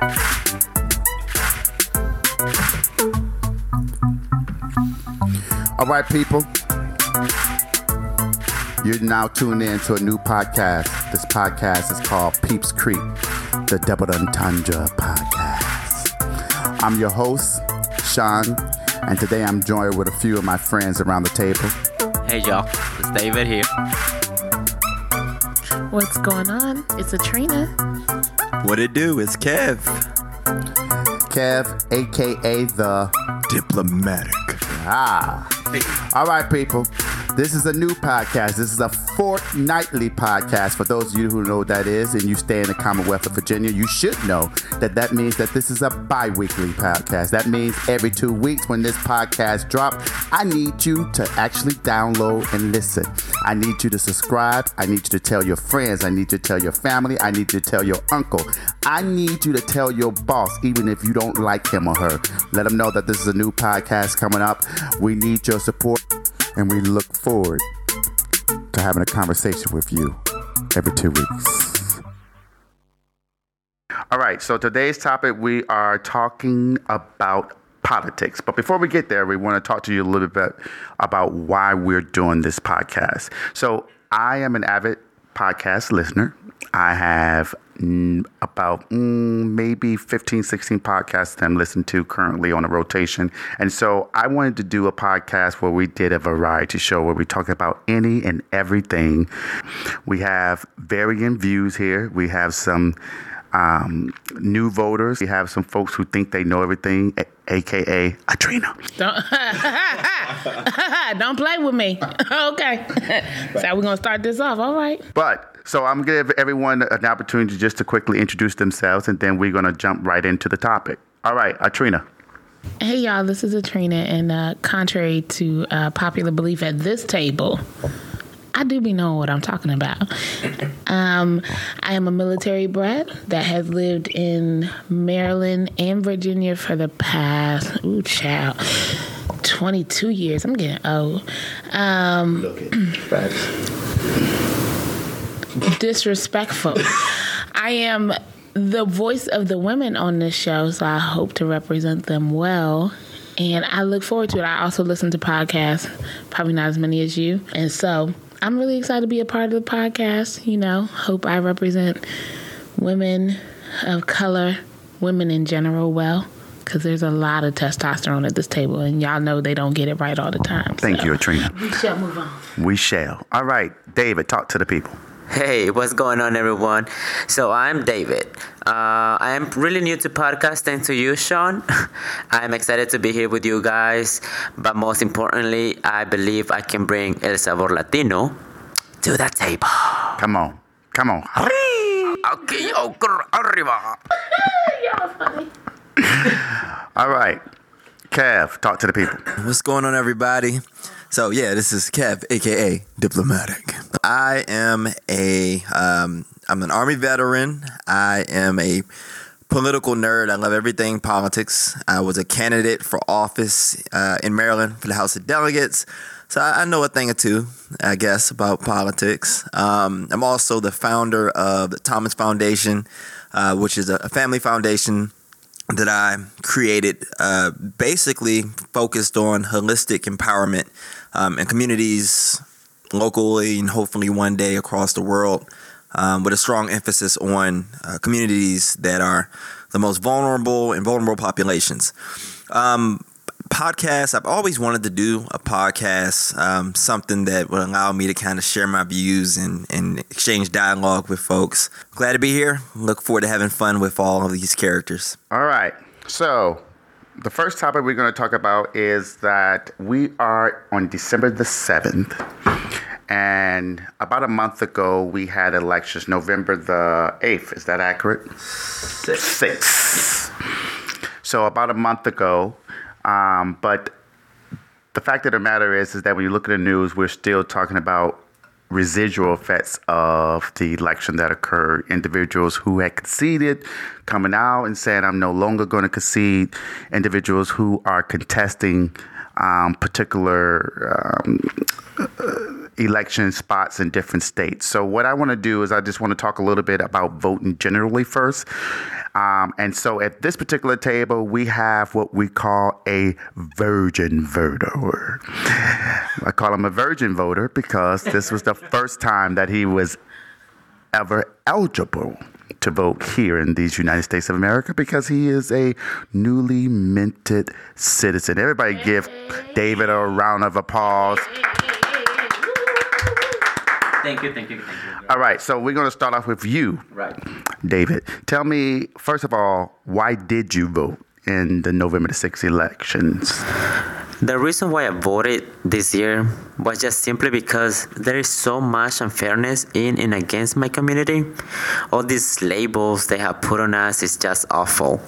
All right, people. You're now tuned in to a new podcast. This podcast is called Peeps Creek, the Double Entendre podcast. I'm your host, Sean, and today I'm joined with a few of my friends around the table. Hey y'all, it's David here. What's going on? It's Atrina. What it do is Kev. Kev, aka the Diplomatic. Ah. All right, people. This is a new podcast. This is a fortnightly podcast. For those of you who know what that is and you stay in the Commonwealth of Virginia, you should know that that means that this is a bi weekly podcast. That means every two weeks when this podcast drops, I need you to actually download and listen. I need you to subscribe. I need you to tell your friends. I need you to tell your family. I need you to tell your uncle. I need you to tell your boss, even if you don't like him or her. Let them know that this is a new podcast coming up. We need your support and we look forward to having a conversation with you every two weeks. All right, so today's topic we are talking about politics. But before we get there, we want to talk to you a little bit about why we're doing this podcast. So, I am an avid podcast listener. I have about mm, maybe 15, 16 podcasts that I'm listening to currently on a rotation. And so I wanted to do a podcast where we did a variety show where we talk about any and everything. We have varying views here. We have some um, new voters. We have some folks who think they know everything, a- aka Atrina. Don't, don't play with me. okay. so we're gonna start this off. All right. But so I'm gonna give everyone an opportunity just to quickly introduce themselves, and then we're gonna jump right into the topic. All right, Atrina. Hey y'all, this is Atrina, and uh, contrary to uh, popular belief at this table, I do be knowing what I'm talking about. Um, I am a military brat that has lived in Maryland and Virginia for the past, ooh, child, 22 years. I'm getting old. Um, disrespectful. I am the voice of the women on this show, so I hope to represent them well. And I look forward to it. I also listen to podcasts, probably not as many as you. And so I'm really excited to be a part of the podcast. You know, hope I represent women of color, women in general well, because there's a lot of testosterone at this table, and y'all know they don't get it right all the time. Thank so you, Atrina. We shall move on. We shall. All right, David, talk to the people. Hey, what's going on, everyone? So I'm David. Uh, I am really new to podcasting to you, Sean. I'm excited to be here with you guys, but most importantly, I believe I can bring El Sabor Latino to the table. Come on, come on. Okay, arriba. All right, Kev, talk to the people. What's going on, everybody? So yeah, this is Kev, aka Diplomatic. I am a um, I'm an army veteran. I am a political nerd. I love everything politics. I was a candidate for office uh, in Maryland for the House of Delegates. So I, know a thing or two, I guess, about politics. Um, I'm also the founder of the Thomas Foundation, uh, which is a, a family foundation that I created, uh, basically focused on holistic empowerment um, in communities locally and hopefully one day across the world, um, with a strong emphasis on uh, communities that are the most vulnerable and vulnerable populations. Um, podcasts, I've always wanted to do a podcast, um, something that would allow me to kind of share my views and, and exchange dialogue with folks. Glad to be here. Look forward to having fun with all of these characters. All right, so the first topic we're going to talk about is that we are on December the 7th. And about a month ago, we had elections, November the 8th. Is that accurate? Six. Six. So about a month ago. Um, but the fact of the matter is, is that when you look at the news, we're still talking about residual effects of the election that occurred. Individuals who had conceded coming out and saying, I'm no longer going to concede. Individuals who are contesting um, particular um, uh, election spots in different states. So, what I want to do is I just want to talk a little bit about voting generally first. Um, and so, at this particular table, we have what we call a virgin voter. I call him a virgin voter because this was the first time that he was ever eligible to vote here in these United States of America because he is a newly minted citizen. Everybody give David a round of applause. Thank you, thank you, thank you. All right, so we're going to start off with you, Right. David. Tell me, first of all, why did you vote in the November the 6th elections? The reason why I voted this year was just simply because there is so much unfairness in and against my community. All these labels they have put on us is just awful.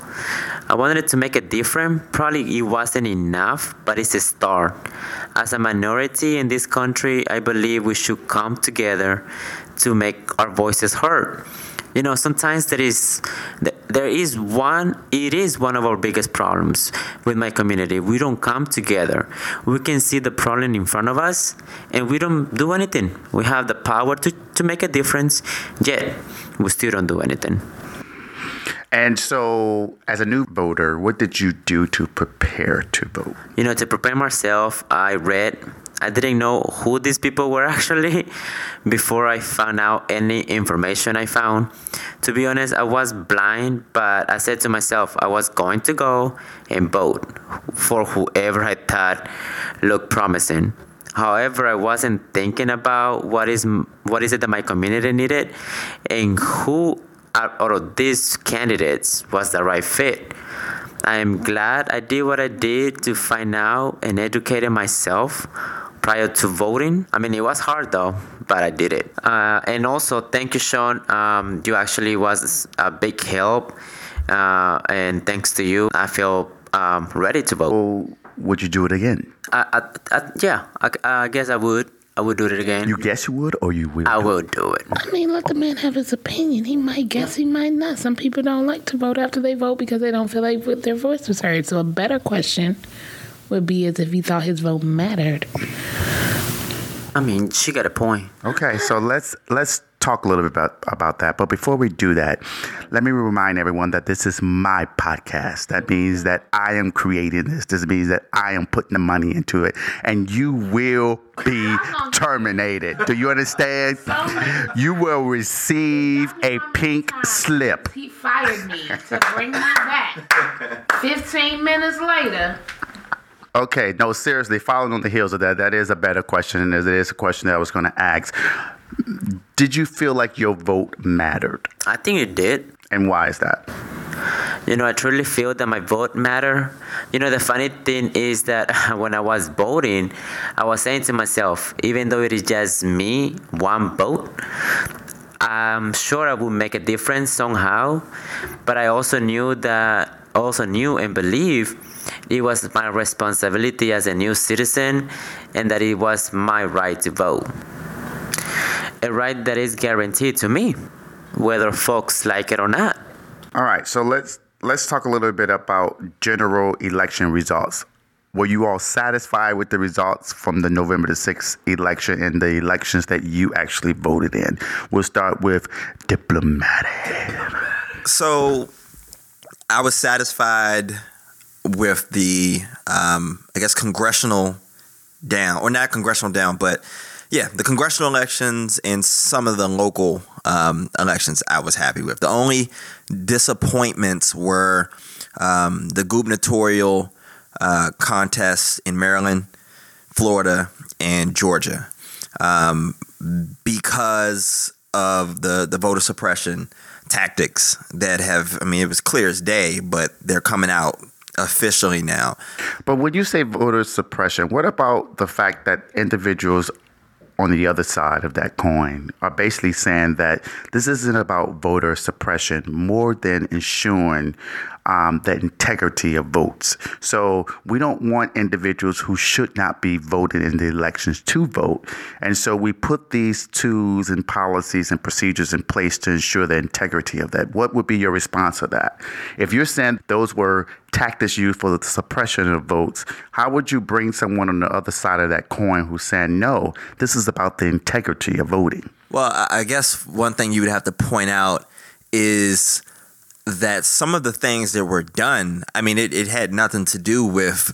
I wanted to make a difference. Probably it wasn't enough, but it's a start. As a minority in this country, I believe we should come together to make our voices heard you know sometimes there is there is one it is one of our biggest problems with my community. We don't come together. We can see the problem in front of us and we don't do anything. We have the power to, to make a difference yet we still don't do anything. And so, as a new voter, what did you do to prepare to vote? you know to prepare myself i read i didn't know who these people were actually before i found out any information i found. To be honest i was blind but i said to myself i was going to go and vote for whoever i thought looked promising. However i wasn't thinking about what is what is it that my community needed and who out of these candidates was the right fit. I am glad I did what I did to find out and educate myself prior to voting. I mean, it was hard though, but I did it. Uh, and also, thank you, Sean. Um, you actually was a big help, uh, and thanks to you, I feel um, ready to vote. Well, would you do it again? I, I, I, yeah, I, I guess I would. I would do it again. You guess you would, or you will? I do will do it. I mean, let the man have his opinion. He might guess, he might not. Some people don't like to vote after they vote because they don't feel like their voice was heard. So a better question would be as if he thought his vote mattered. I mean, she got a point. Okay, so let's let's talk a little bit about about that. But before we do that, let me remind everyone that this is my podcast. That means that I am creating this. This means that I am putting the money into it, and you will be terminated. Do you understand? You will receive a pink slip. He fired me to bring me back. 15 minutes later. Okay, no, seriously, following on the heels of that, that is a better question, and it is a question that I was going to ask. Did you feel like your vote mattered, I think it did. and why is that? You know, I truly feel that my vote matter. You know, the funny thing is that when I was voting, I was saying to myself, even though it is just me, one vote, I'm sure I will make a difference somehow. But I also knew that, also knew and believed it was my responsibility as a new citizen, and that it was my right to vote. A right that is guaranteed to me, whether folks like it or not. All right, so let's let's talk a little bit about general election results. Were you all satisfied with the results from the November the 6th election and the elections that you actually voted in? We'll start with diplomatic. So I was satisfied with the, um, I guess, congressional down, or not congressional down, but yeah, the congressional elections and some of the local um, elections I was happy with. The only disappointments were um, the gubernatorial uh, contests in Maryland, Florida, and Georgia um, because of the, the voter suppression tactics that have, I mean, it was clear as day, but they're coming out officially now. But when you say voter suppression, what about the fact that individuals on the other side of that coin are basically saying that this isn't about voter suppression more than ensuring um, the integrity of votes. So we don't want individuals who should not be voted in the elections to vote. And so we put these tools and policies and procedures in place to ensure the integrity of that. What would be your response to that? If you're saying those were tactics used for the suppression of votes, how would you bring someone on the other side of that coin who's saying, no, this is about the integrity of voting? Well, I guess one thing you would have to point out is that some of the things that were done, I mean, it, it had nothing to do with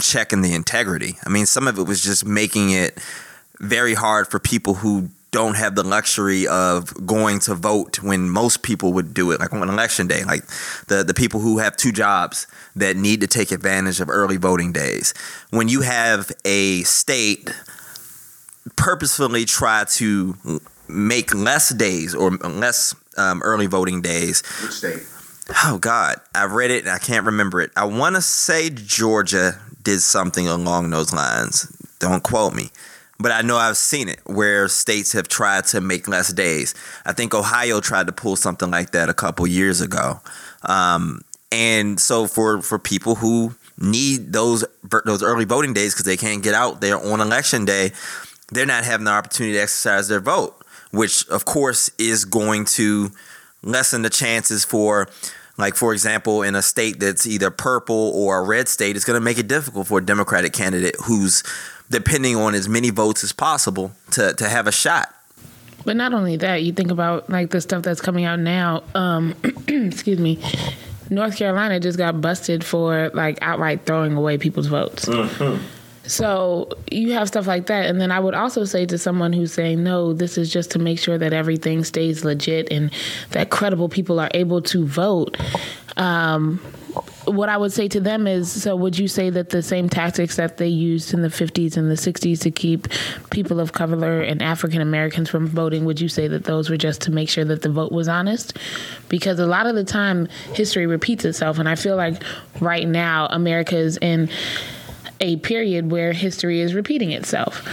checking the integrity. I mean, some of it was just making it very hard for people who don't have the luxury of going to vote when most people would do it, like on election day, like the, the people who have two jobs that need to take advantage of early voting days. When you have a state purposefully try to make less days or less um, early voting days. Which state? Oh God, I read it and I can't remember it. I want to say Georgia did something along those lines. Don't quote me, but I know I've seen it where states have tried to make less days. I think Ohio tried to pull something like that a couple years ago. Um, and so for for people who need those those early voting days because they can't get out there on election day, they're not having the opportunity to exercise their vote which of course is going to lessen the chances for like for example in a state that's either purple or a red state it's going to make it difficult for a democratic candidate who's depending on as many votes as possible to, to have a shot but not only that you think about like the stuff that's coming out now um, excuse me north carolina just got busted for like outright throwing away people's votes mm-hmm. So you have stuff like that. And then I would also say to someone who's saying, no, this is just to make sure that everything stays legit and that credible people are able to vote. Um, what I would say to them is so would you say that the same tactics that they used in the 50s and the 60s to keep people of color and African Americans from voting, would you say that those were just to make sure that the vote was honest? Because a lot of the time history repeats itself. And I feel like right now America is in a period where history is repeating itself.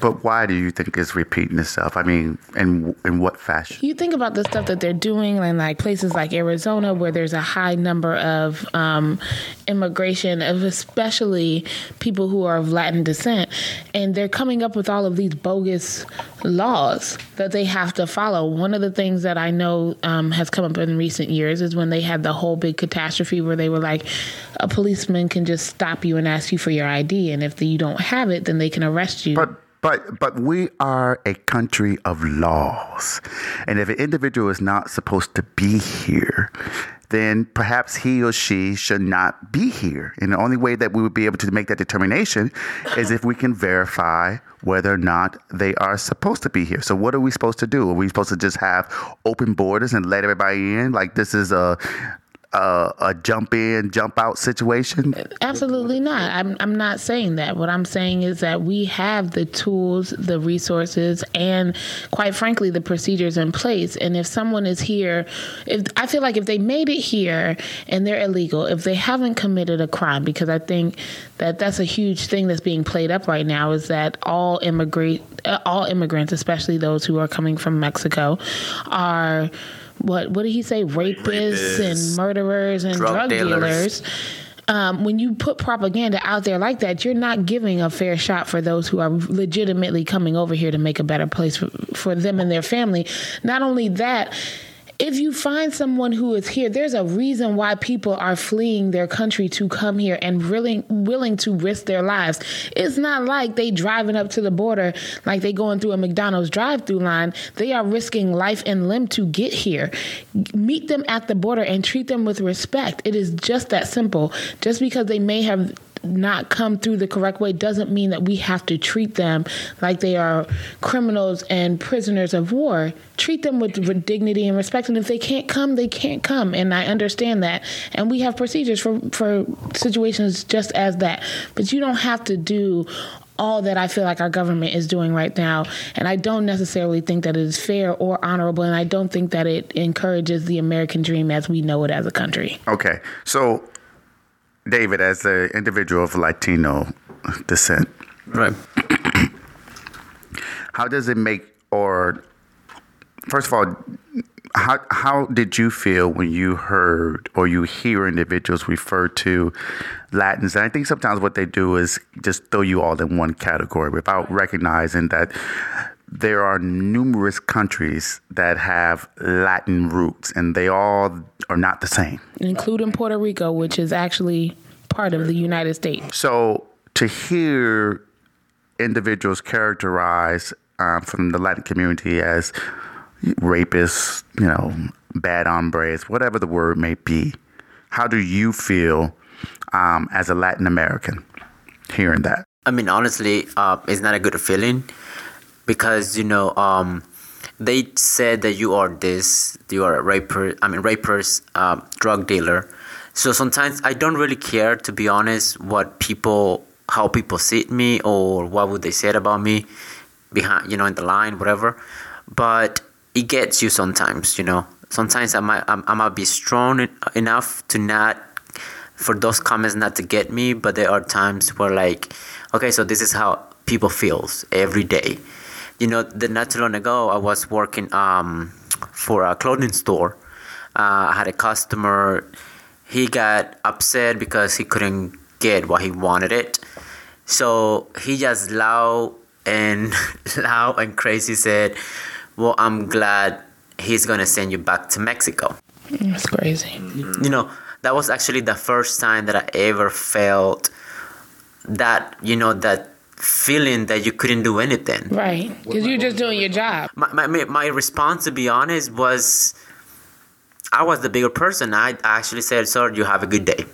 But why do you think it's repeating itself? I mean, in in what fashion? You think about the stuff that they're doing in like places like Arizona, where there's a high number of um, immigration, of especially people who are of Latin descent, and they're coming up with all of these bogus laws that they have to follow. One of the things that I know um, has come up in recent years is when they had the whole big catastrophe where they were like, a policeman can just stop you and ask you for your ID, and if you don't have it, then they can arrest you. But but but we are a country of laws. And if an individual is not supposed to be here, then perhaps he or she should not be here. And the only way that we would be able to make that determination is if we can verify whether or not they are supposed to be here. So what are we supposed to do? Are we supposed to just have open borders and let everybody in? Like this is a a, a, jump in, jump out situation? Absolutely not. I'm, I'm not saying that. What I'm saying is that we have the tools, the resources, and quite frankly, the procedures in place. And if someone is here, if I feel like if they made it here and they're illegal, if they haven't committed a crime, because I think that that's a huge thing that's being played up right now is that all immigrant, uh, all immigrants, especially those who are coming from Mexico, are what what did he say? Rapists, Rapists and murderers and drug, drug dealers. dealers. Um, when you put propaganda out there like that, you're not giving a fair shot for those who are legitimately coming over here to make a better place for, for them and their family. Not only that, if you find someone who is here, there's a reason why people are fleeing their country to come here and really willing to risk their lives. It's not like they driving up to the border like they going through a McDonald's drive-through line. They are risking life and limb to get here. Meet them at the border and treat them with respect. It is just that simple. Just because they may have not come through the correct way doesn't mean that we have to treat them like they are criminals and prisoners of war. Treat them with dignity and respect. And if they can't come, they can't come. And I understand that. And we have procedures for, for situations just as that. But you don't have to do all that I feel like our government is doing right now. And I don't necessarily think that it is fair or honorable. And I don't think that it encourages the American dream as we know it as a country. Okay. So David, as an individual of Latino descent, right? how does it make, or first of all, how how how did you feel when you heard or you hear individuals refer to Latins? And I think sometimes what they do is just throw you all in one category without recognizing that there are numerous countries that have Latin roots, and they all are not the same. including Puerto Rico, which is actually part of the United States. So to hear individuals characterized um, from the Latin community as rapists, you know, bad hombres, whatever the word may be, how do you feel um, as a Latin American hearing that? I mean, honestly, uh, it's not a good feeling because you know um, they said that you are this, you are a raper. I mean, rapers, um, drug dealer. So sometimes I don't really care, to be honest, what people, how people see me or what would they say about me behind, you know, in the line, whatever. But it gets you sometimes, you know. Sometimes I might, I, I might be strong en- enough to not for those comments not to get me, but there are times where like, okay, so this is how people feels every day. You know, the not too long ago, I was working um, for a clothing store. Uh, I had a customer. He got upset because he couldn't get what he wanted it. So he just loud and loud and crazy said, "Well, I'm glad he's gonna send you back to Mexico." That's crazy. you know that was actually the first time that i ever felt that you know that feeling that you couldn't do anything. Right. Because you're just doing your job. my, my, my response to be honest was i was the bigger person. I actually said sir you have a good day.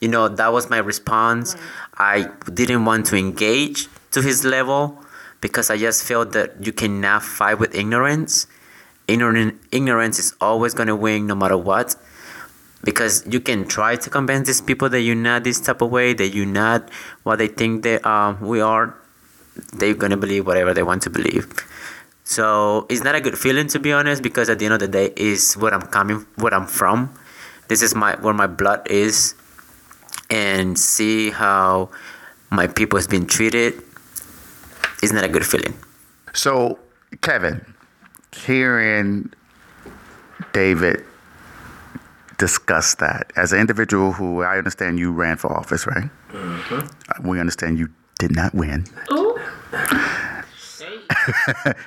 You know that was my response. I didn't want to engage to his level because i just felt that you cannot fight with ignorance. Ignorant ignorance is always going to win no matter what because you can try to convince these people that you're not this type of way that you're not what they think they um we are they're gonna believe whatever they want to believe. So it's not a good feeling to be honest because at the end of the day is where i'm coming where i'm from. This is my where my blood is. And see how my people has been treated is not a good feeling. So, Kevin, hearing David discuss that as an individual who I understand you ran for office, right? Mm-hmm. We understand you did not win.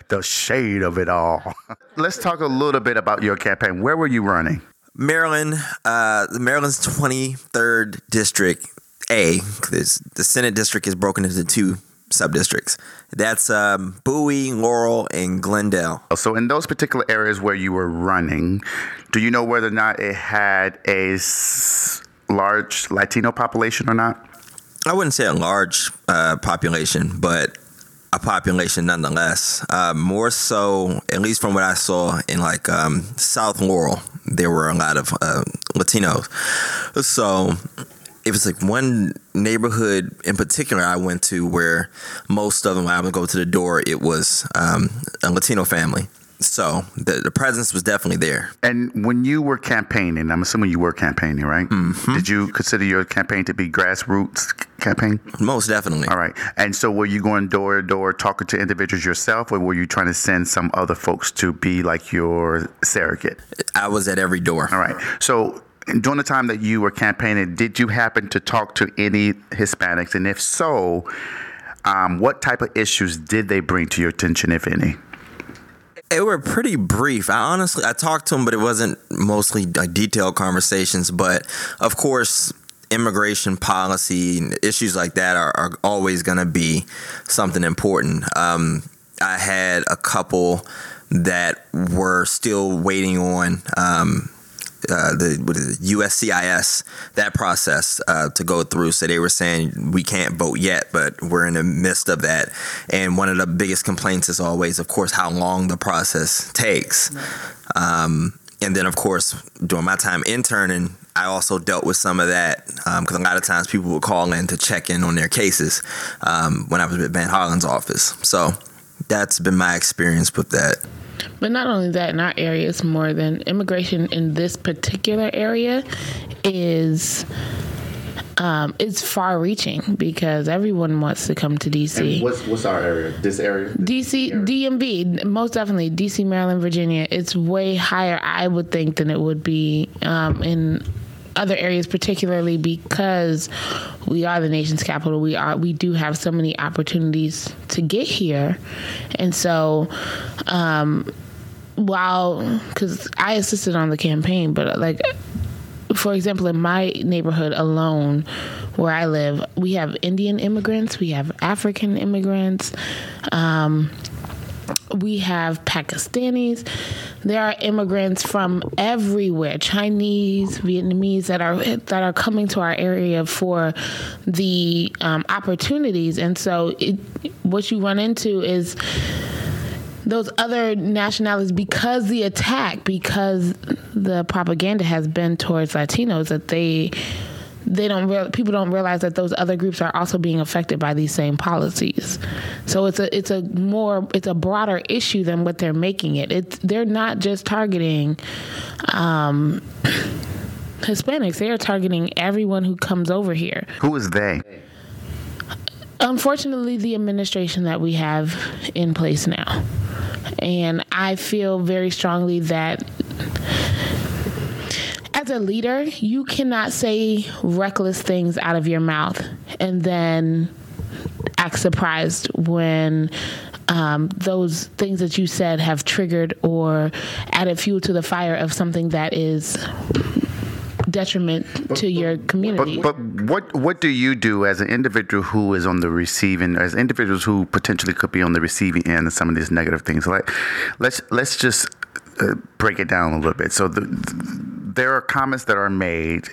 the shade of it all. Let's talk a little bit about your campaign. Where were you running? Maryland, uh, Maryland's 23rd district A, 'cause the Senate district is broken into two sub-districts. That's um, Bowie, Laurel, and Glenn Dale. So, in those particular areas where you were running, do you know whether or not it had a s- large Latino population or not? I wouldn't say a large uh, population, but a population nonetheless. Uh, more so, at least from what I saw in like um, South Laurel, there were a lot of uh, Latinos. So it was like one neighborhood in particular I went to where most of them, when I would go to the door, it was um, a Latino family. So the, the presence was definitely there. And when you were campaigning, I'm assuming you were campaigning, right? Mm-hmm. Did you consider your campaign to be grassroots campaign? Most definitely. All right. And so were you going door to door talking to individuals yourself, or were you trying to send some other folks to be like your surrogate? I was at every door. All right. So during the time that you were campaigning, did you happen to talk to any Hispanics? And if so, um, what type of issues did they bring to your attention, if any? It were pretty brief. I honestly, I talked to them, but it wasn't mostly like detailed conversations. But of course, immigration policy and issues like that are, are always going to be something important. Um, I had a couple that were still waiting on um, uh, the what is it, USCIS that process uh, to go through. So they were saying we can't vote yet, but we're in the midst of that. And one of the biggest complaints is always, of course, how long the process takes. Um, and then, of course, during my time interning, I also dealt with some of that because a lot of times people would call in to check in on their cases um, when I was at Van Hollen's office. So that's been my experience with that. But not only that, in our area, it's more than immigration in this particular area is um, it's far reaching because everyone wants to come to DC. What's what's our area? This area? DC, DMV, most definitely DC, Maryland, Virginia. It's way higher, I would think, than it would be um, in other areas, particularly because we are the nation's capital. We are we do have so many opportunities to get here, and so. Um, while, because I assisted on the campaign, but like for example, in my neighborhood alone, where I live, we have Indian immigrants, we have African immigrants, um, we have Pakistanis. There are immigrants from everywhere, Chinese, Vietnamese that are that are coming to our area for the um, opportunities, and so it, what you run into is those other nationalities because the attack because the propaganda has been towards Latinos that they they don't real, people don't realize that those other groups are also being affected by these same policies. So it's a it's a more it's a broader issue than what they're making it. It's they're not just targeting um, Hispanics; they are targeting everyone who comes over here. Who is they? Unfortunately, the administration that we have in place now. And I feel very strongly that as a leader, you cannot say reckless things out of your mouth and then act surprised when um, those things that you said have triggered or added fuel to the fire of something that is detriment to your community. But, but what what do you do as an individual who is on the receiving, as individuals who potentially could be on the receiving end of some of these negative things? Like, let's let's just uh, break it down a little bit. So the, the, there are comments that are made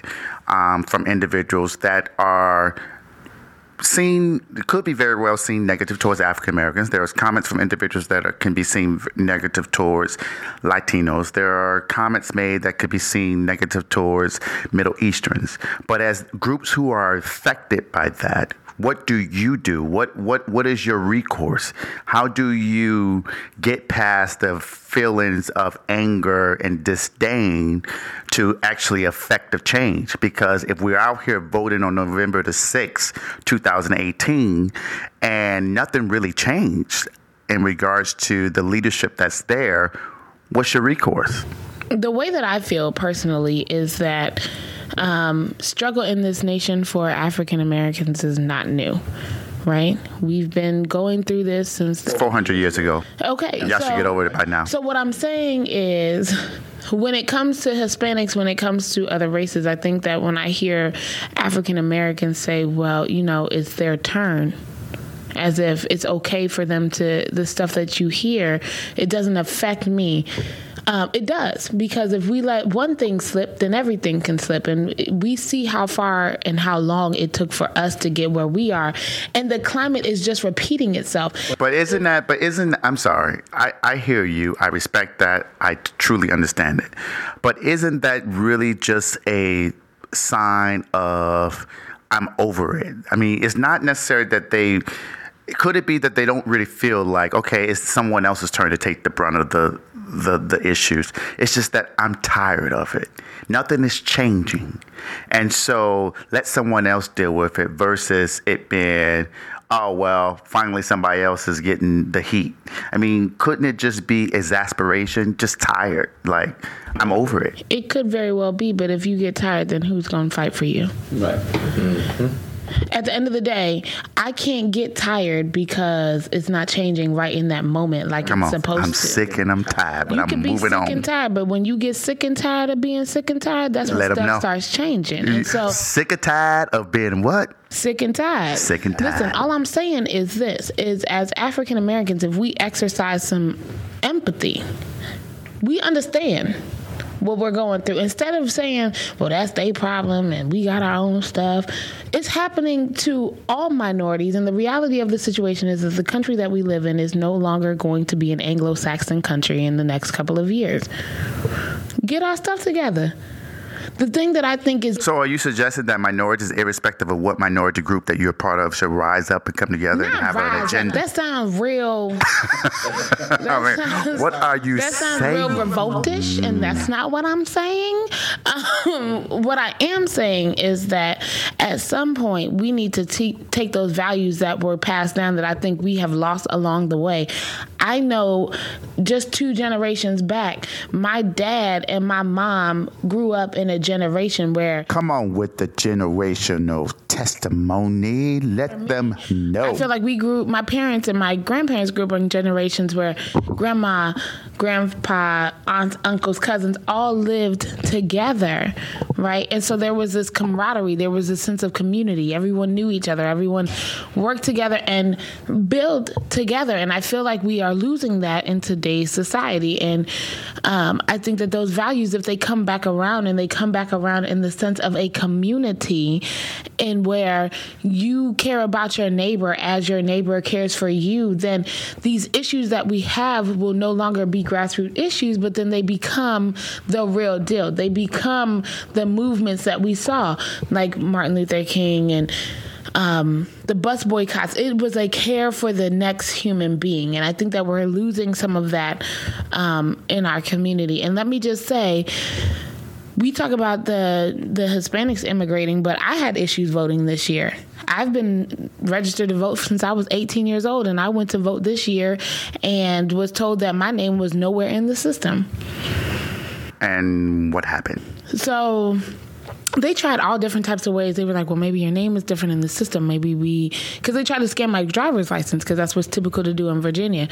um, from individuals that are seen could be very well seen negative towards African Americans. There's comments from individuals that are, can be seen negative towards Latinos. There are comments made that could be seen negative towards Middle Easterns. But as groups who are affected by that, what do you do? What what what is your recourse? How do you get past the feelings of anger and disdain to actually effective change? Because if we're out here voting on November the 6th, 2018, and nothing really changed in regards to the leadership that's there, what's your recourse? The way that I feel personally is that um, struggle in this nation for African Americans is not new. Right, we've been going through this since 400 years ago. Okay, y'all so, should get over it by now. So what I'm saying is, when it comes to Hispanics, when it comes to other races, I think that when I hear African Americans say, "Well, you know, it's their turn," as if it's okay for them to the stuff that you hear, it doesn't affect me. Um, it does because if we let one thing slip, then everything can slip, and we see how far and how long it took for us to get where we are, and the climate is just repeating itself. But isn't that? But isn't? I'm sorry. I I hear you. I respect that. I truly understand it. But isn't that really just a sign of I'm over it? I mean, it's not necessary that they could it be that they don't really feel like okay it's someone else's turn to take the brunt of the the the issues. It's just that I'm tired of it. Nothing is changing, and so let someone else deal with it versus it being. Oh well, finally somebody else is getting the heat. I mean, couldn't it just be exasperation, just tired? Like I'm over it. It could very well be, but if you get tired, then who's going to fight for you? Right. Mm-hmm at the end of the day, I can't get tired because it's not changing right in that moment like Come it's on. supposed I'm to. I'm sick and I'm tired, but you I'm can be sick on. and tired, but when you get sick and tired of being sick and tired, that's when Let stuff starts changing. And so sick and tired of being what? Sick and tired. Sick and tired. Listen, all I'm saying is this: is as African Americans, if we exercise some empathy, we understand what we're going through. Instead of saying, well, that's their problem and we got our own stuff, it's happening to all minorities. And the reality of the situation is that the country that we live in is no longer going to be an Anglo Saxon country in the next couple of years. Get our stuff together. The thing that I think is so. Are you suggesting that minorities, irrespective of what minority group that you're part of, should rise up and come together and have an agenda? That sounds real. that I mean, sounds, what are you that saying? That sounds real revoltish, and that's not what I'm saying. Um, what I am saying is that at some point we need to te- take those values that were passed down that I think we have lost along the way. I know just two generations back, my dad and my mom grew up in a generation where Come on with the generational testimony. Let them know. I feel like we grew, my parents and my grandparents grew up in generations where grandma, grandpa, aunts, uncles, cousins all lived together, right? And so there was this camaraderie, there was a sense of community. Everyone knew each other, everyone worked together and built together. And I feel like we are losing that in today's society. And um, I think that those values, if they come back around and they come back around in the sense of a community, and where you care about your neighbor as your neighbor cares for you, then these issues that we have will no longer be grassroots issues, but then they become the real deal. They become movements that we saw, like Martin Luther King and um, the bus boycotts. It was a care for the next human being, and I think that we're losing some of that um, in our community. And let me just say we talk about the the Hispanics immigrating, but I had issues voting this year. I've been registered to vote since I was 18 years old, and I went to vote this year and was told that my name was nowhere in the system. And what happened? So they tried all different types of ways. They were like, well, maybe your name is different in the system. Maybe we, because they tried to scan my driver's license because that's what's typical to do in Virginia.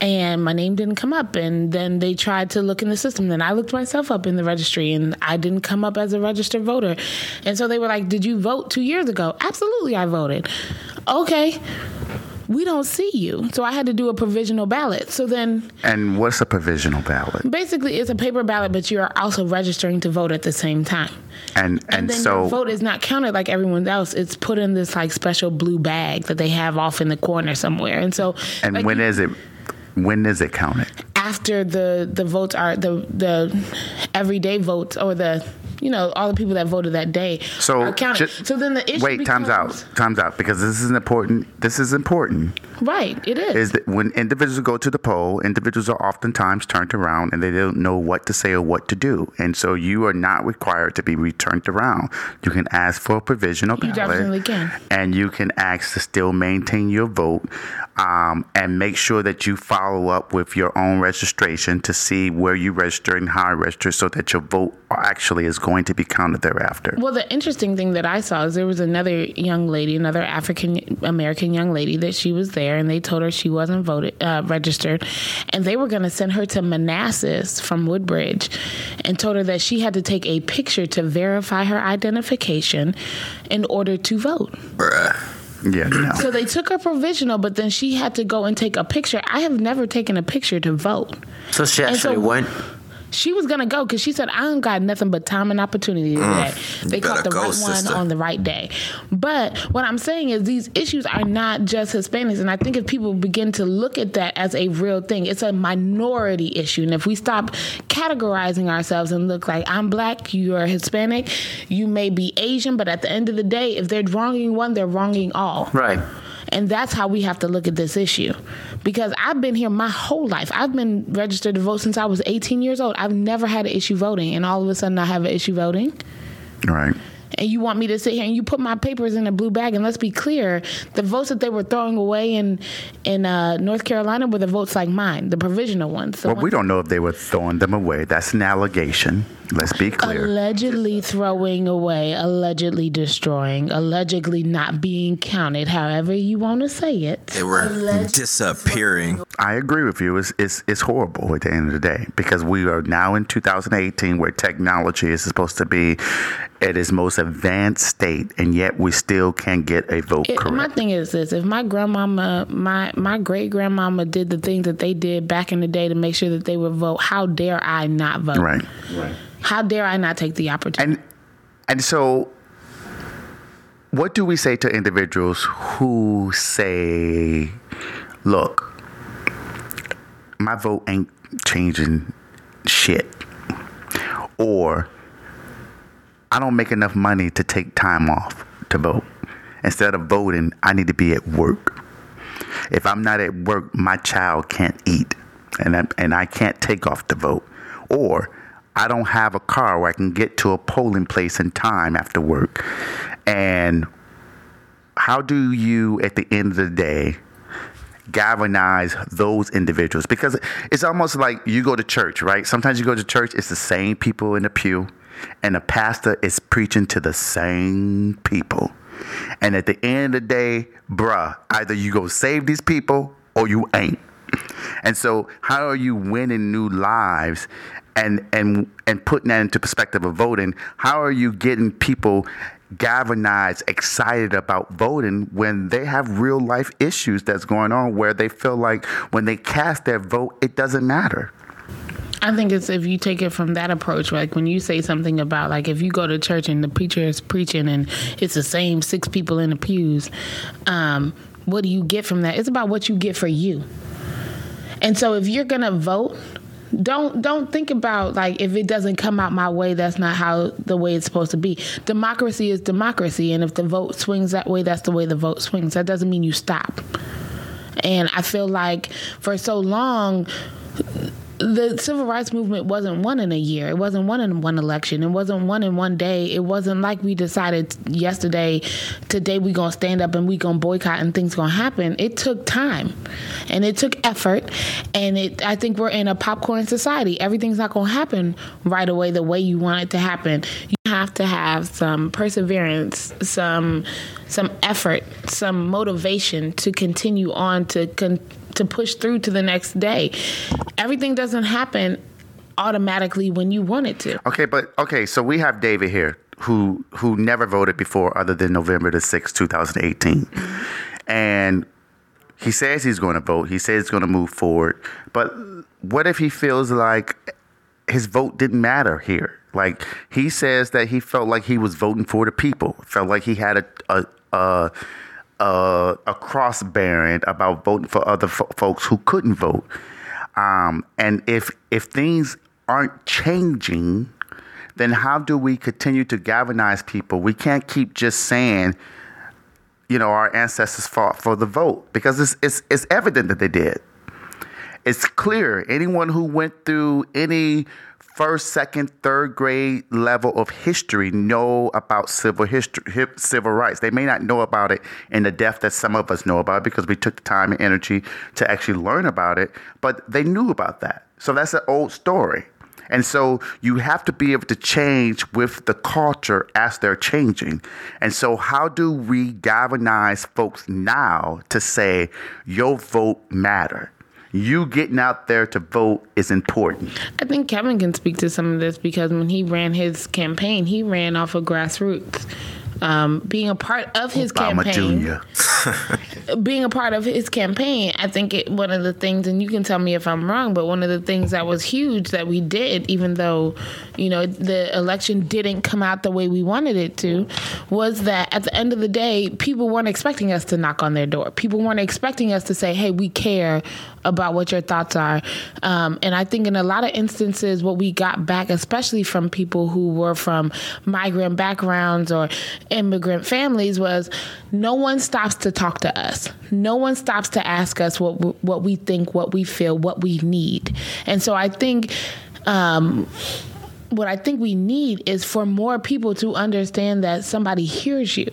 And my name didn't come up. And then they tried to look in the system. Then I looked myself up in the registry and I didn't come up as a registered voter. And so they were like, did you vote two years ago? Absolutely, I voted. Okay. We don't see you. So I had to do a provisional ballot. So then And what's a provisional ballot? basically it's a paper ballot, but you are also registering to vote at the same time. And and, And then so your vote is not counted like everyone else. It's put in this like special blue bag that they have off in the corner somewhere. And so and like, when is it? When is it counted? after the the votes are the the everyday votes or the you know all the people that voted that day So are counted. so then the issue wait, time's out, time's out, because this is important. This is important. Right, it is. Is that when individuals go to the poll, individuals are oftentimes turned around and they don't know what to say or what to do, and so you are not required to be returned around. You can ask for a provisional ballot. You definitely can. and you can ask to still maintain your vote, um, and make sure that you follow up with your own registration to see where you register and how you register, so that your vote actually is going to be counted thereafter. Well, the interesting thing that I saw is there was another young lady, another African American young lady, that she was there, and they told her she wasn't voted uh, registered, and they were going to send her to Manassas from Woodbridge, and told her that she had to take a picture to verify her identification in order to vote. Bruh. Yeah, no. So they took her provisional, but then she had to go and take a picture. I have never taken a picture to vote. So she actually so- went. She was gonna go because she said, "I don't got nothing but time and opportunity today." Mm. they caught the go, right sister. one on the right day. But what I'm saying is, these issues are not just Hispanics, and I think if people begin to look at that as a real thing, it's a minority issue. And if we stop categorizing ourselves and look like I'm black, you are Hispanic, you may be Asian, but at the end of the day, if they're wronging one, they're wronging all. Right. And that's how we have to look at this issue. Because I've been here my whole life. I've been registered to vote since I was 18 years old. I've never had an issue voting. And all of a sudden I have an issue voting. right. And you want me to sit here and you put my papers in a blue bag. And let's be clear the votes that they were throwing away in, in uh, North Carolina were the votes like mine, the provisional ones. Well, we don't know if they were throwing them away. That's an allegation. Let's be clear. Allegedly throwing away, allegedly destroying, allegedly not being counted, however you want to say it. They were disappearing. I agree with you. It's, it's, it's horrible at the end of the day because we are now in 2018 where technology is supposed to be at its most advanced state, and yet we still can't get a vote It, my thing is this: if my grandmama, my my great grandmama did the things that they did back in the day to make sure that they would vote, how dare I not vote? Right. Right. How dare I not take the opportunity? And and so what do we say to individuals who say, look, my vote ain't changing shit. Or I don't make enough money to take time off to vote. Instead of voting, I need to be at work. If I'm not at work, my child can't eat, and I, and I can't take off to vote. Or I don't have a car where I can get to a polling place in time after work, And how do you, at the end of the day, galvanize those individuals? Because it's almost like you go to church, right? Sometimes you go to church, it's the same people in the pew, and the pastor is preaching to the same people. And at the end of the day, bruh, either you go save these people or you ain't. And so, how are you winning new lives and and and putting that into perspective of voting? How are you getting people galvanized, excited about voting when they have real life issues that's going on where they feel like when they cast their vote, it doesn't matter? I think it's if you take it from that approach, like when you say something about like if you go to church and the preacher is preaching and it's the same six people in the pews, um, what do you get from that? It's about what you get for you. And so if you're gonna vote, don't don't think about like if it doesn't come out my way, that's not how the way it's supposed to be. Democracy is democracy, and if the vote swings that way, that's the way the vote swings. That doesn't mean you stop. And I feel like for so long the civil rights movement wasn't won in a year. It wasn't won in one election. It wasn't won in one day. It wasn't like we decided yesterday, today we gonna stand up and we gonna boycott and things gonna happen. It took time, and it took effort, and it. I think we're in a popcorn society. Everything's not gonna happen right away the way you want it to happen. You have to have some perseverance, some some effort, some motivation to continue on to. Con- to push through to the next day. Everything doesn't happen automatically when you want it to. Okay, but okay, so we have David here who who never voted before other than November the 6th, 2018. And he says he's going to vote. He says he's going to move forward. But what if he feels like his vote didn't matter here? Like he says that he felt like he was voting for the people. Felt like he had a a, a uh, a cross bearing about voting for other fo- folks who couldn't vote. Um, and if if things aren't changing, then how do we continue to galvanize people? We can't keep just saying, you know, our ancestors fought for the vote because it's it's, it's evident that they did. It's clear. Anyone who went through any first, second, third grade level of history know about civil history, civil rights. They may not know about it in the depth that some of us know about because we took the time and energy to actually learn about it, but they knew about that. So that's an old story. And so you have to be able to change with the culture as they're changing. And so, how do we galvanize folks now to say your vote matter? You getting out there to vote is important. I think Kevin can speak to some of this because when he ran his campaign, he ran off of grassroots um, being a part of his Obama campaign, being a part of his campaign, I think it, one of the things, and you can tell me if I'm wrong, but one of the things that was huge that we did, even though, you know, the election didn't come out the way we wanted it to, was that at the end of the day, people weren't expecting us to knock on their door. People weren't expecting us to say, hey, we care about what your thoughts are. Um, and I think in a lot of instances, what we got back, especially from people who were from migrant backgrounds or immigrant families was no one stops to talk to us. No one stops to ask us what what we think, what we feel, what we need. And so I think um, what I think we need is for more people to understand that somebody hears you.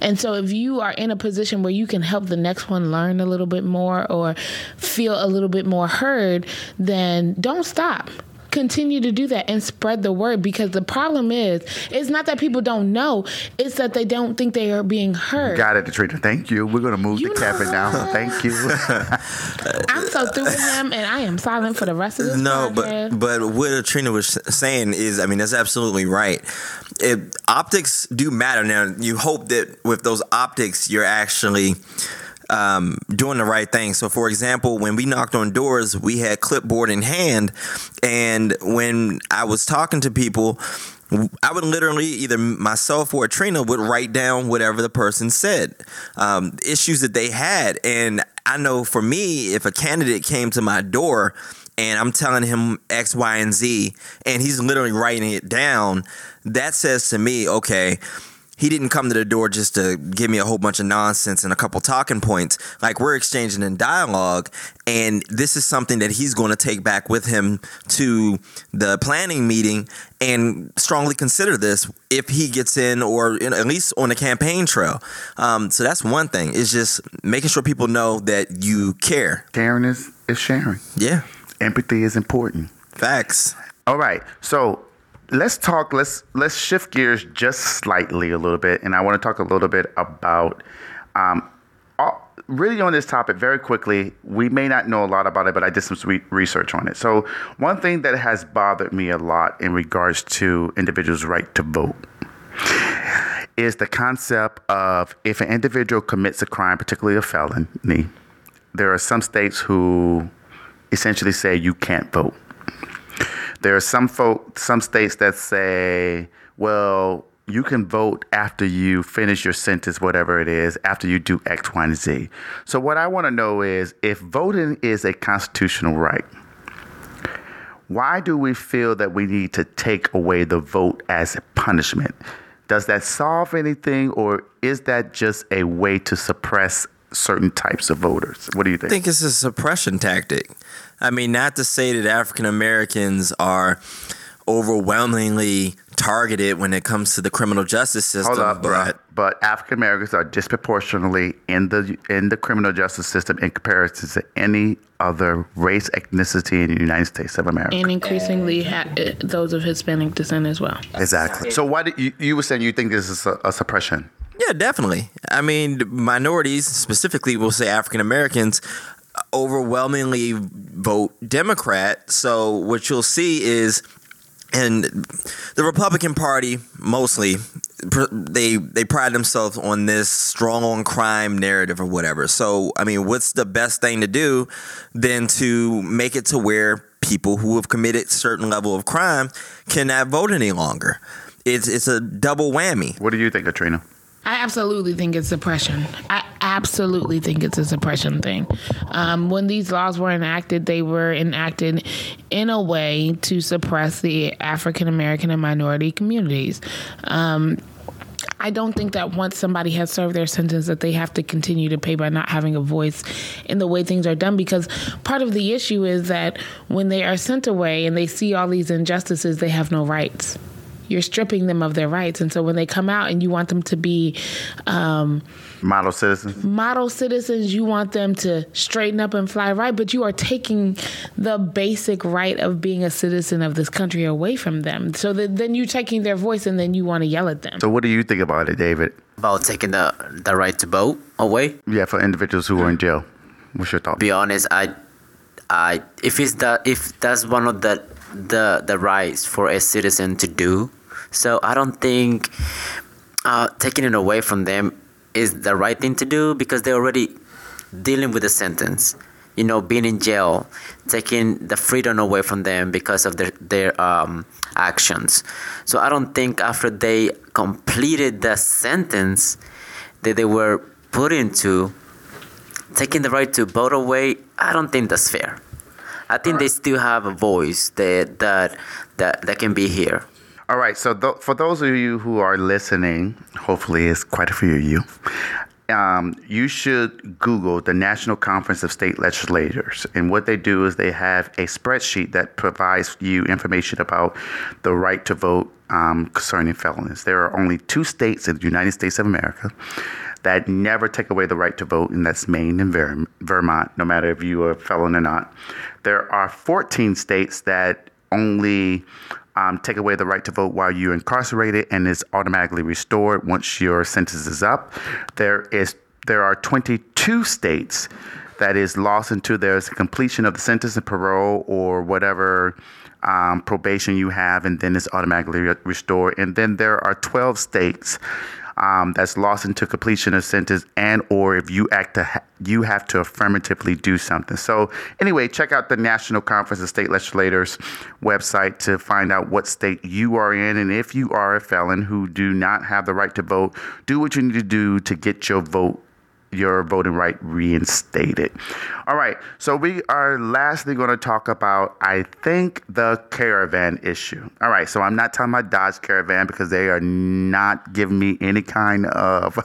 And so, if you are in a position where you can help the next one learn a little bit more or feel a little bit more heard, then don't stop continue to do that and spread the word because the problem is it's not that people don't know it's that they don't think they are being heard. Got it Katrina thank you. We're gonna move you the Kevin now thank you. I'm so through with him and I am silent for the rest of this no podcast. but but what Trina was saying is I mean that's absolutely right. It, optics do matter now you hope that with those optics you're actually um, doing the right thing. So, for example, when we knocked on doors, we had clipboard in hand, and when I was talking to people, I would literally either myself or Trina would write down whatever the person said, um, issues that they had, and I know for me, if a candidate came to my door and I'm telling him X, Y, and Z, and he's literally writing it down, that says to me, okay, he didn't come to the door just to give me a whole bunch of nonsense and a couple talking points. Like we're exchanging in dialogue, and this is something that he's going to take back with him to the planning meeting and strongly consider this if he gets in or in, at least on the campaign trail. Um, so that's one thing. Is just making sure people know that you care. Caring is, is sharing. Yeah, Empathy is important. facts. All right. So let's talk. Let's let's shift gears just slightly a little bit, and I want to talk a little bit about. Um, all, really on this topic very quickly we may not know a lot about it but i did some re- research on it so one thing that has bothered me a lot in regards to individuals right to vote is the concept of if an individual commits a crime particularly a felony there are some states who essentially say you can't vote there are some folk, some states that say, well, you can vote after you finish your sentence, whatever it is, after you do X, Y, and Z. So, what I want to know is if voting is a constitutional right, why do we feel that we need to take away the vote as a punishment? Does that solve anything, or is that just a way to suppress certain types of voters? What do you think? I think it's a suppression tactic. I mean, not to say that African Americans are overwhelmingly targeted when it comes to the criminal justice system, Hold up, but but, but African Americans are disproportionately in the in the criminal justice system in comparison to any other race ethnicity in the United States of America. and increasingly ha- uh, those of Hispanic descent as well. exactly. So, why did you, you were saying you think this is a, a suppression? Yeah, definitely. I mean, minorities, specifically, we'll say African Americans, overwhelmingly vote Democrat. So what you'll see is, and the Republican Party mostly, they they pride themselves on this strong on crime narrative or whatever. So I mean, what's the best thing to do than to make it to where people who have committed certain level of crime cannot vote any longer? It's it's a double whammy. What do you think, Katrina? I absolutely think it's suppression. I absolutely think it's a suppression thing. Um, when these laws were enacted, they were enacted in a way to suppress the African American and minority communities. Um, I don't think that once somebody has served their sentence that they have to continue to pay by not having a voice in the way things are done because part of the issue is that when they are sent away and they see all these injustices they have no rights you're stripping them of their rights and so when they come out and you want them to be um, Model citizens. model citizens you want them to straighten up and fly right but you are taking the basic right of being a citizen of this country away from them so that then you're taking their voice and then you want to yell at them So, what do you think about it, David? About taking the the right to vote away. Yeah, for individuals who are in jail. What's your thought? be honest, I, I if it's that if that's one of the the the rights for a citizen to do, so I don't think uh, taking it away from them is the right thing to do because they're already dealing with a sentence. You know, being in jail, taking the freedom away from them because of their their um, actions. So I don't think after they completed the sentence that they were put into, taking the right to vote away, I don't think that's fair. I think they still have a voice that that that, that can be here. All right. So, th- for those of you who are listening, hopefully it's quite a few of you, um, you should Google the National Conference of State Legislators. And what they do is they have a spreadsheet that provides you information about the right to vote um, concerning felons. There are only two states in the United States of America that never take away the right to vote, and that's Maine and Ver- Vermont, no matter if you are a felon or not. There are 14 states that only um, take away the right to vote while you're incarcerated and is automatically restored once your sentence is up. There is there are 22 states that is lost until there's completion of the sentence and parole or whatever um, probation you have, and then it's automatically re- restored. And then there are 12 states um, that's lost into completion of sentence and or if you act to ha- you have to affirmatively do something. So anyway check out the national conference of state legislators website to find out what state you are in. And if you are a felon who do not have the right to vote do what you need to do to get your vote your voting right reinstated. All right, so we are lastly going to talk about, I think, the caravan issue. All right, so I'm not talking about Dodge Caravan because they are not giving me any kind of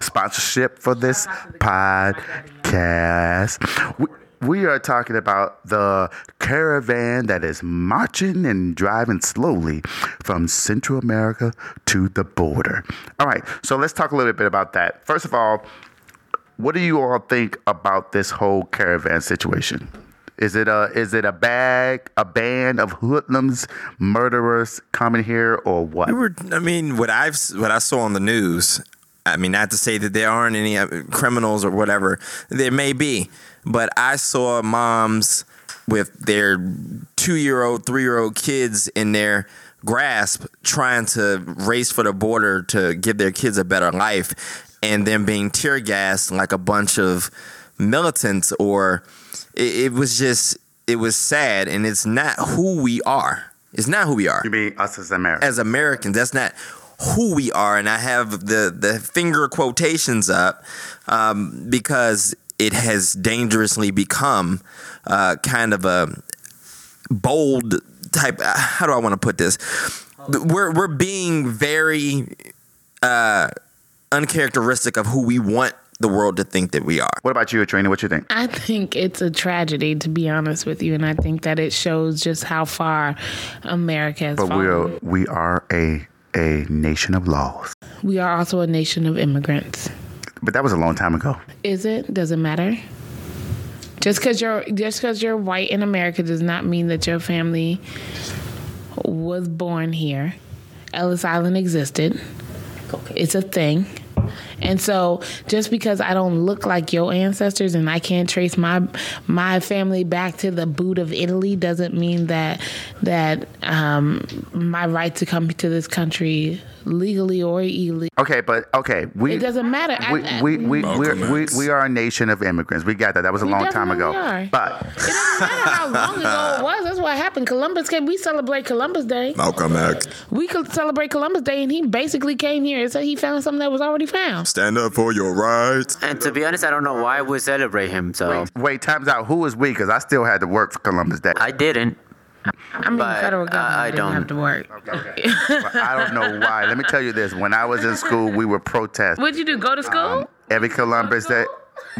sponsorship for this podcast. We, we are talking about the caravan that is marching and driving slowly from Central America to the border. All right, so let's talk a little bit about that. First of all, what do you all think about this whole caravan situation? Is it a is it a bag a band of hoodlums, murderers coming here, or what? We were, I mean, what I've what I saw on the news. I mean, not to say that there aren't any uh, criminals or whatever. There may be, but I saw moms with their two year old, three year old kids in their grasp trying to race for the border to give their kids a better life and then being tear gassed like a bunch of militants or it, it was just it was sad and it's not who we are it's not who we are You mean us as Americans? as Americans. That's not who we are, and I have the the finger quotations up um, because it has dangerously become uh, kind of a bold type. uh, How do I want to put this? We're we're being very uh, uncharacteristic of who we want the world to think that we are. what about you, Trina? What you think? I think it's a tragedy, to be honest with you, and I think that it shows just how far America has But fallen. we are we are a a nation of laws. We are also a nation of immigrants. But that was a long time ago. Is it? Does it matter? Just because you're just because you're white in America does not mean that your family was born here. Ellis Island existed. It's a thing. And so just because I don't look like your ancestors and I can't trace my my family back to the boot of Italy doesn't mean that that um, my right to come to this country legally or illegally Okay, but okay, we it doesn't matter. We I- we we Malcolm we, we, we are a nation of immigrants. We got that. That was a We long time ago. definitely are. But It doesn't matter how long ago it was. That's what happened. Columbus came. We celebrate Columbus Day. Malcolm X. We could celebrate Columbus Day, and he basically came here and said he found something that was already found. Stand up for your rights. And to be honest, I don't know why we celebrate him. So wait, times out. Who was we? Because I still had to work for Columbus Day. I didn't. I mean, But, federal uh, government I didn't don't- have to work. But I don't know why. Let me tell you this. When I was in school, we were protesting. What'd you do? Go to school? every Columbus Day.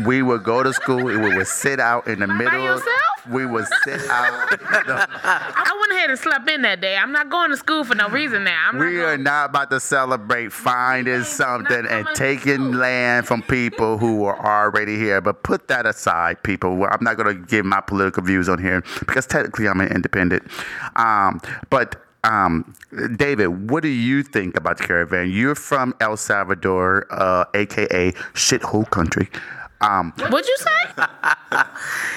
We would go to school. We would sit out in the middle. By yourself? We would sit out. I went ahead and slept in that day. I'm not going to school for no reason now. I'm We not are going- not about to celebrate finding something and taking land from people who are already here. But put that aside, people. I'm not going to give my political views on here because technically I'm an independent. Um, but um, David, what do you think about the caravan? You're from El Salvador, uh, aka shithole country. Um, What'd you say? say that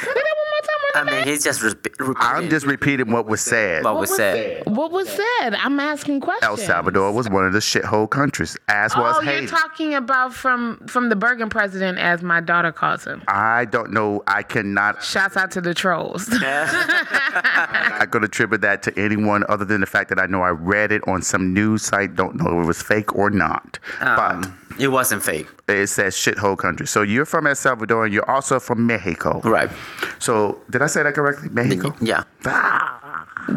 one more time. I Run it mean, back. he's just repeat, I'm just repeating what was said. what was said. What was said? I'm asking questions. El Salvador was one of the shithole countries, as was Oh, Haiti. you're talking about from from the Bergen president, as my daughter calls him. I don't know. I cannot. Shouts out to the trolls. I could attribute that to anyone other than the fact that I know I read it on some news site. Don't know if it was fake or not. Um, it wasn't fake. it says shithole country. So you're from El Salvador and you're also from Mexico. Right. So did I say that correctly? Mexico. Yeah.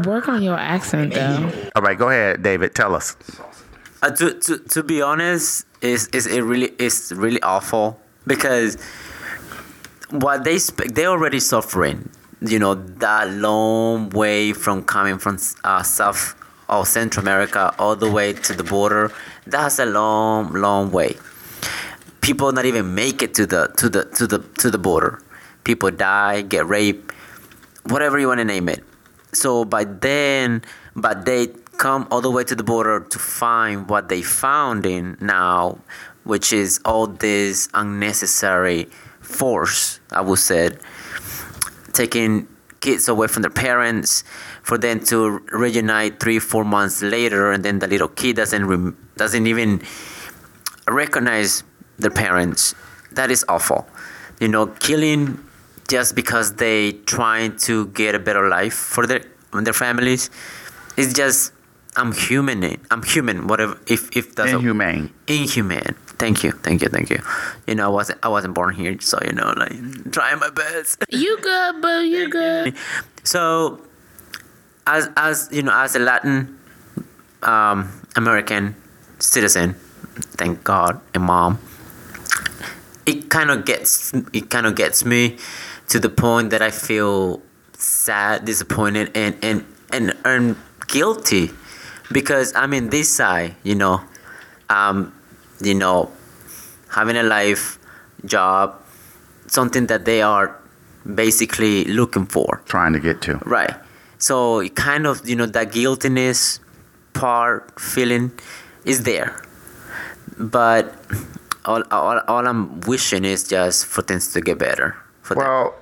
Work on your accent, though. All right, go ahead, David. Tell us. Uh, to, to to be honest, is is it really is really awful because what they sp- they already suffering. You know that long way from coming from uh, South or Central America all the way to the border. That's a long, long way. People not even make it to the to the to the to the border. People die, get raped, whatever you want to name it. So by then, but they come all the way to the border to find what they found in now, which is all this unnecessary force. I would say, taking kids away from their parents, for them to reunite three, four months later, and then the little kid doesn't rem- doesn't even recognize their parents. That is awful. You know, killing just because they trying to get a better life for their their families. It's just I'm human. I'm human. Whatever. If if that's a- Inhumane. Thank you, thank you, thank you. You know, I wasn't I wasn't born here, so you know, like trying my best. You good, boo? You good? So, as as you know, as a Latin um, American citizen, thank God, a mom, it kind of gets it kind of gets me to the point that I feel sad, disappointed, and and and, and guilty because I'm in this side, you know, um, you know, having a life, job, something that they are basically looking for. Trying to get to. Right. So kind of, you know, that guiltiness part feeling is there. But all, all, all I'm wishing is just for things to get better. For them. Well,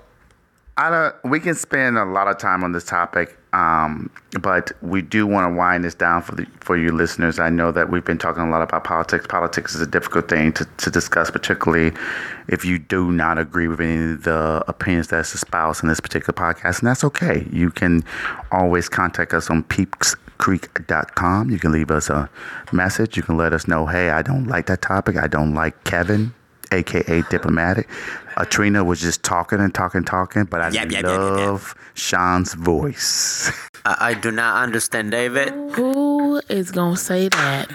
I don't. We can spend a lot of time on this topic, um, but we do want to wind this down for the for you listeners. I know that we've been talking a lot about politics. Politics is a difficult thing to, to discuss, particularly if you do not agree with any of the opinions that's espoused in this particular podcast, and that's okay. You can always contact us on peepscreek.com. You can leave us a message. You can let us know, hey, I don't like that topic. I don't like Kevin aka diplomatic. Uh, Trina was just talking and talking, talking, but I Yep, yep, yep, yep, yep. love Sean's voice. I, I do not understand, David. Who is gonna say that?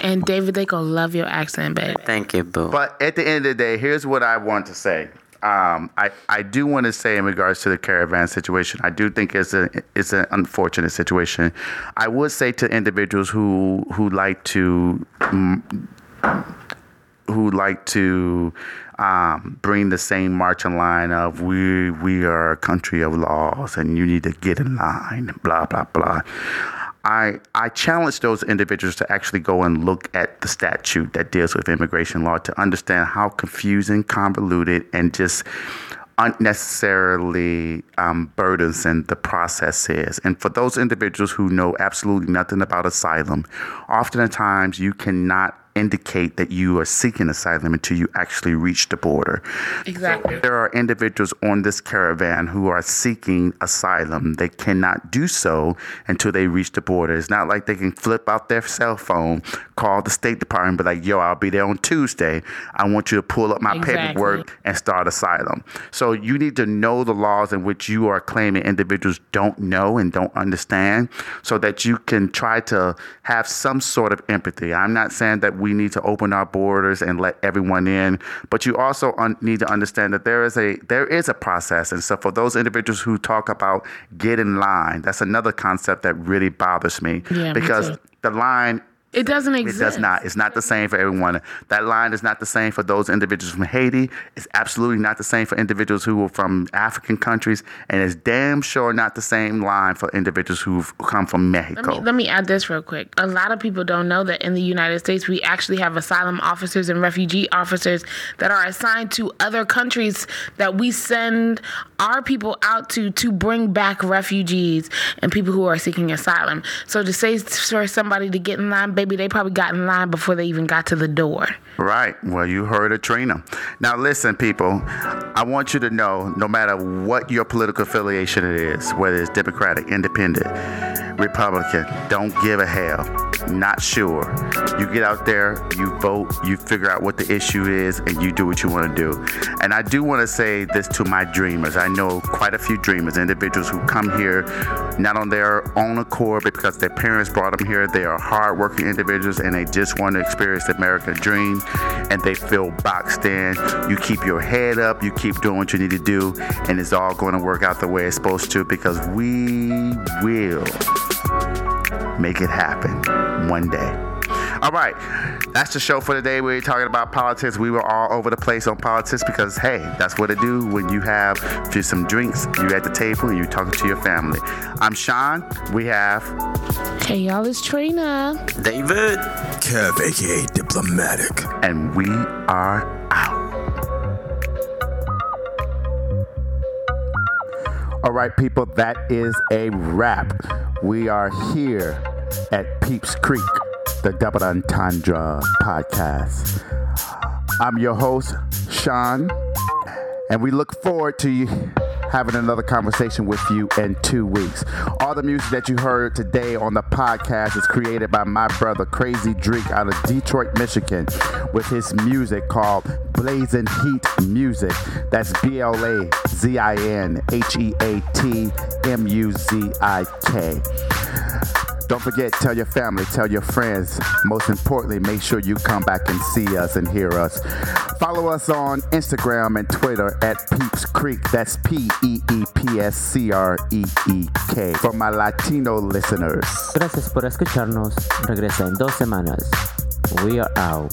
And David, they gonna love your accent, baby. Thank you, boo. but at the end of the day, here's what I want to say. Um, I, I do want to say in regards to the caravan situation, I do think it's a it's an unfortunate situation. I would say to individuals who who like to mm, who like to um, bring the same marching line of we we are a country of laws and you need to get in line, blah blah blah. I I challenge those individuals to actually go and look at the statute that deals with immigration law to understand how confusing, convoluted, and just unnecessarily um, burdensome the process is. And for those individuals who know absolutely nothing about asylum, oftentimes you cannot indicate that you are seeking asylum until you actually reach the border. Exactly. There are individuals on this caravan who are seeking asylum. They cannot do so until they reach the border. It's not like they can flip out their cell phone, call the State Department, be like, yo, I'll be there on Tuesday. I want you to pull up my Exactly. paperwork and start asylum. So you need to know the laws in which you are claiming individuals don't know and don't understand so that you can try to have some sort of empathy. I'm not saying that we need to open our borders and let everyone in, but you also un- need to understand that there is a there is a process. And so for those individuals who talk about get in line, that's another concept that really bothers me Yeah, because too. the line It doesn't exist. it does not. It's not the same for everyone. That line is not the same for those individuals from Haiti. It's absolutely not the same for individuals who are from African countries, and it's damn sure not the same line for individuals who've come from Let Mexico. me, let me add this real quick. A lot of people don't know that in the United States, we actually have asylum officers and refugee officers that are assigned to other countries that we send our people out to to bring back refugees and people who are seeking asylum. So to say for somebody to get in line, baby, they probably got in line before they even got to the door. Right. Well, you heard of Trina. Now, listen, people. I want you to know no matter what your political affiliation it is, whether it's Democratic, Independent, Republican, don't give a hell. Not sure. You get out there, you vote, you figure out what the issue is, and you do what you want to do. And I do want to say this to my dreamers. I know quite a few dreamers, individuals who come here not on their own accord, but because their parents brought them here. They are hardworking individuals and they just want to experience the American dream and they feel boxed in. You keep your head up, you keep doing what you need to do, and it's all going to work out the way it's supposed to because we will make it happen one day. All right, that's the show for today. We're talking about politics. We were all over the place on politics because, hey, that's what it do when you have just some drinks, you at the table, and you talking to your family. I'm Sean. We have Hey, y'all, it's Trina. David. Kev, aka Diplomatic. and we are out. All right, people, that is a wrap. We are here at Peeps Creek, the Double Entendre podcast. I'm your host, Sean, and we look forward to having another conversation with you in two weeks. All the music that you heard today on the podcast is created by my brother Crazy Drake out of Detroit, Michigan, with his music called Blazing Heat Music. That's B L A Z I N H E A T M U Z I K. Don't forget, tell your family, tell your friends. Most importantly, make sure you come back and see us and hear us. Follow us on Instagram and Twitter at Peeps Creek. That's P E E P S C R E E K. For my Latino listeners. Gracias por escucharnos. Regresa en dos semanas. We are out.